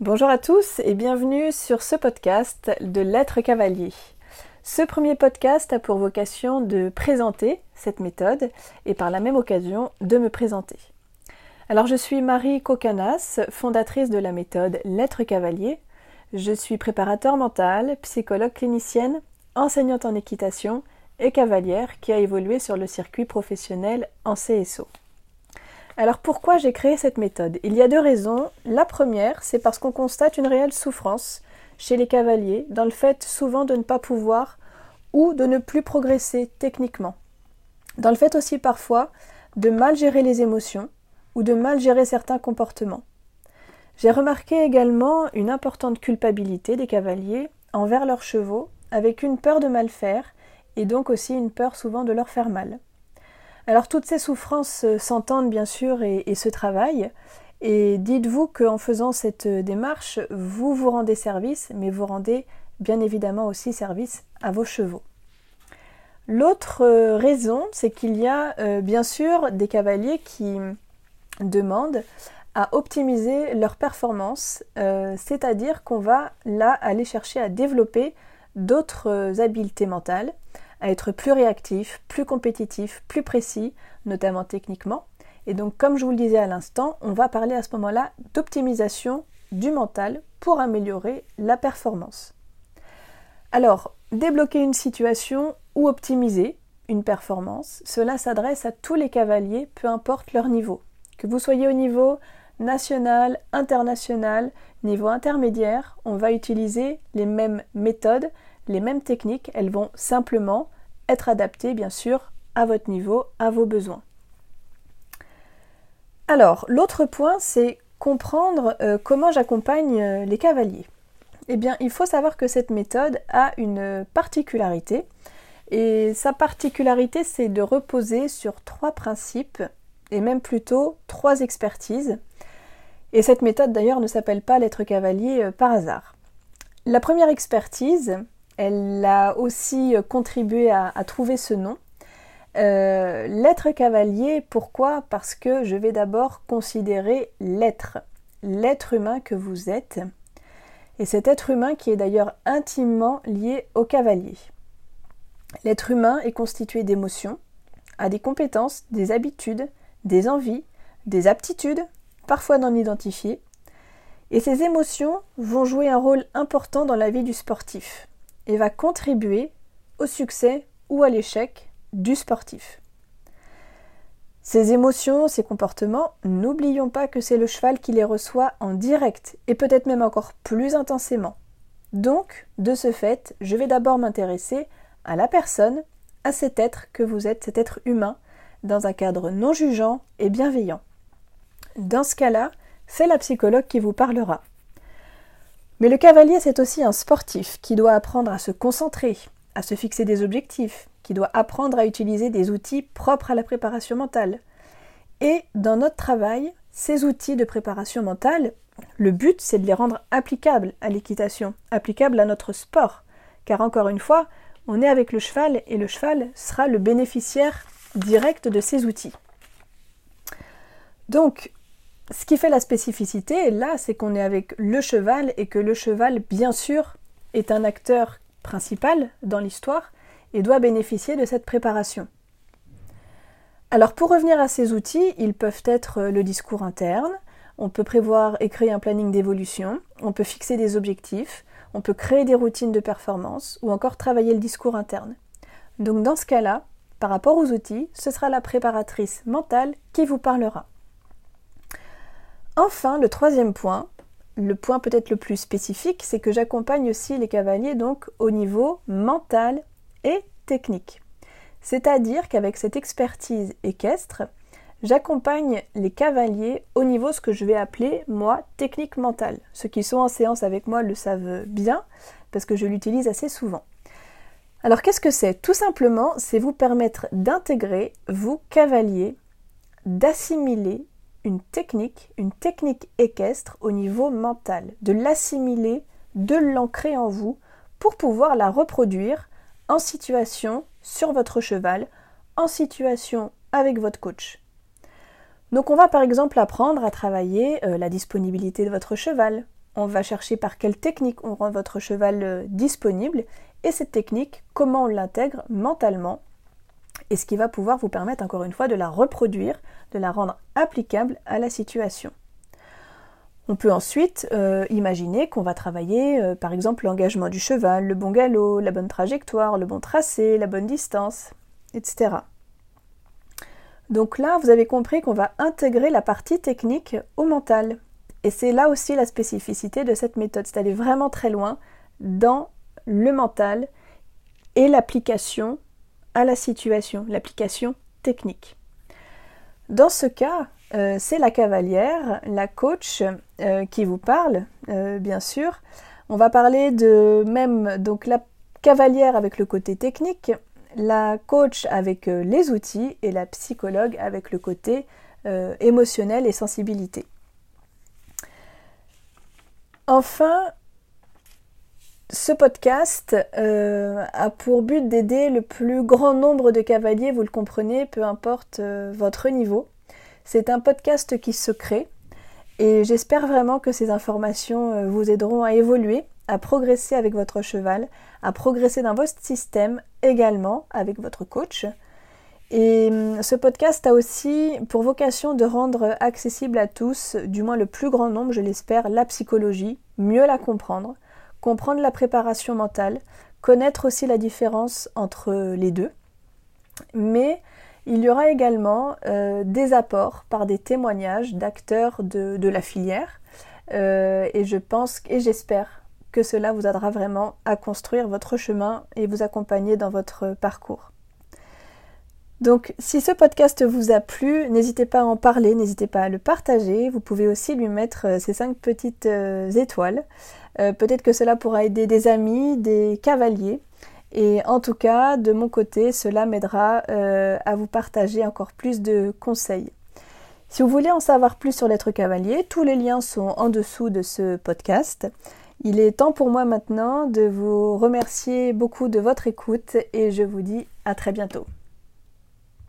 Bonjour à tous et bienvenue sur ce podcast de l'être cavalier. Ce premier podcast a pour vocation de présenter cette méthode et par la même occasion de me présenter. Alors je suis Marie Cocanas, fondatrice de la méthode l'être cavalier. Je suis préparateur mental, psychologue clinicienne, enseignante en équitation et cavalière qui a évolué sur le circuit professionnel en CSO. Alors pourquoi j'ai créé cette méthode? Il y a deux raisons. La première, c'est parce qu'on constate une réelle souffrance chez les cavaliers dans le fait souvent de ne pas pouvoir ou de ne plus progresser techniquement. Dans le fait aussi parfois de mal gérer les émotions ou de mal gérer certains comportements. J'ai remarqué également une importante culpabilité des cavaliers envers leurs chevaux, avec une peur de mal faire et donc aussi une peur souvent de leur faire mal. Alors toutes ces souffrances euh, s'entendent bien sûr et, se travaillent. Et dites-vous qu'en faisant cette euh, démarche, vous vous rendez service, mais vous rendez bien évidemment aussi service à vos chevaux. L'autre euh, raison, c'est qu'il y a bien sûr des cavaliers qui demandent à optimiser leur performance, c'est-à-dire qu'on va là aller chercher à développer d'autres habiletés mentales à être plus réactif, plus compétitif, plus précis, notamment techniquement. Et donc, comme je vous le disais à l'instant, on va parler à ce moment-là d'optimisation du mental pour améliorer la performance. Alors, débloquer une situation ou optimiser une performance, cela s'adresse à tous les cavaliers, peu importe leur niveau. Que vous soyez au niveau national, international, niveau intermédiaire, on va utiliser les mêmes méthodes, les mêmes techniques, elles vont simplement être adaptées, bien sûr, à votre niveau, à vos besoins. Alors, l'autre point, c'est comprendre euh, comment j'accompagne euh, les cavaliers. Eh bien, il faut savoir que cette méthode a une particularité. Et sa particularité, c'est de reposer sur trois principes, et même plutôt trois expertises. Et cette méthode, d'ailleurs, ne s'appelle pas l'être cavalier euh, par hasard. La première expertise, elle a aussi euh, contribué à, trouver ce nom. Euh, l'être cavalier, pourquoi? Parce que je vais d'abord considérer l'être, l'être humain que vous êtes, et cet être humain qui est d'ailleurs intimement lié au cavalier. L'être humain est constitué d'émotions, a des compétences, des habitudes, des envies, des aptitudes, parfois non identifiées, et ces émotions vont jouer un rôle important dans la vie du sportif et va contribuer au succès ou à l'échec du sportif. Ces émotions, ces comportements, n'oublions pas que c'est le cheval qui les reçoit en direct et peut-être même encore plus intensément. Donc, de ce fait, je vais d'abord m'intéresser à la personne, à cet être que vous êtes, cet être humain, dans un cadre non jugeant et bienveillant. Dans ce cas-là, c'est la psychologue qui vous parlera. Mais le cavalier, c'est aussi un sportif qui doit apprendre à se concentrer, à se fixer des objectifs, qui doit apprendre à utiliser des outils propres à la préparation mentale. Et dans notre travail, ces outils de préparation mentale, le but, c'est de les rendre applicables à l'équitation, applicables à notre sport. Car encore une fois, on est avec le cheval et le cheval sera le bénéficiaire direct de ces outils. Donc, ce qui fait la spécificité, là, c'est qu'on est avec le cheval et que le cheval, bien sûr, est un acteur principal dans l'histoire et doit bénéficier de cette préparation. Alors pour revenir à ces outils, ils peuvent être le discours interne, on peut prévoir et créer un planning d'évolution, on peut fixer des objectifs, on peut créer des routines de performance ou encore travailler le discours interne. Donc dans ce cas-là, par rapport aux outils, ce sera la préparatrice mentale qui vous parlera. Enfin, le troisième point, le point peut-être le plus spécifique, c'est que j'accompagne aussi les cavaliers donc au niveau mental et technique. C'est-à-dire qu'avec cette expertise équestre, j'accompagne les cavaliers au niveau ce que je vais appeler moi technique mentale. Ceux qui sont en séance avec moi le savent bien parce que je l'utilise assez souvent. Alors qu'est-ce que c'est? Tout simplement, c'est vous permettre d'intégrer, vous cavaliers, d'assimiler une technique, une technique équestre au niveau mental, de l'assimiler, de l'ancrer en vous pour pouvoir la reproduire en situation sur votre cheval, en situation avec votre coach. Donc on va par exemple apprendre à travailler euh, la disponibilité de votre cheval, on va chercher par quelle technique on rend votre cheval euh, disponible et cette technique, comment on l'intègre mentalement et ce qui va pouvoir vous permettre encore une fois de la reproduire, de la rendre applicable à la situation. On peut ensuite euh, imaginer qu'on va travailler euh, par exemple l'engagement du cheval, le bon galop, la bonne trajectoire, le bon tracé, la bonne distance, etc. Donc là, vous avez compris qu'on va intégrer la partie technique au mental. Et c'est là aussi la spécificité de cette méthode, c'est d'aller vraiment très loin dans le mental et l'application à la situation, l'application technique. Dans ce cas, euh, c'est la cavalière, la coach euh, qui vous parle, euh, bien sûr. On va parler de même donc la cavalière avec le côté technique, la coach avec les outils et la psychologue avec le côté émotionnel et sensibilité. Enfin, ce podcast euh, a pour but d'aider le plus grand nombre de cavaliers, vous le comprenez, peu importe euh, votre niveau. C'est un podcast qui se crée et j'espère vraiment que ces informations euh, vous aideront à évoluer, à progresser avec votre cheval, à progresser dans votre système également avec votre coach. Et hum, ce podcast a aussi pour vocation de rendre accessible à tous, du moins le plus grand nombre, je l'espère, la psychologie, mieux la comprendre comprendre la préparation mentale, connaître aussi la différence entre les deux. Mais il y aura également euh, des apports par des témoignages d'acteurs de, la filière. Euh, et je pense et j'espère que cela vous aidera vraiment à construire votre chemin et vous accompagner dans votre parcours. Donc si ce podcast vous a plu, n'hésitez pas à en parler, n'hésitez pas à le partager. Vous pouvez aussi lui mettre euh, ces cinq petites étoiles. Euh, peut-être que cela pourra aider des amis, des cavaliers. Et en tout cas, de mon côté, cela m'aidera euh, à vous partager encore plus de conseils. Si vous voulez en savoir plus sur l'être cavalier, tous les liens sont en dessous de ce podcast. Il est temps pour moi maintenant de vous remercier beaucoup de votre écoute et je vous dis à très bientôt.